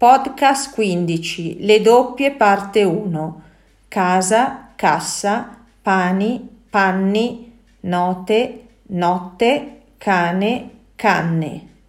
Podcast 15, Le doppie parte 1. Casa, cassa, pani, panni, note, notte, cane, canne.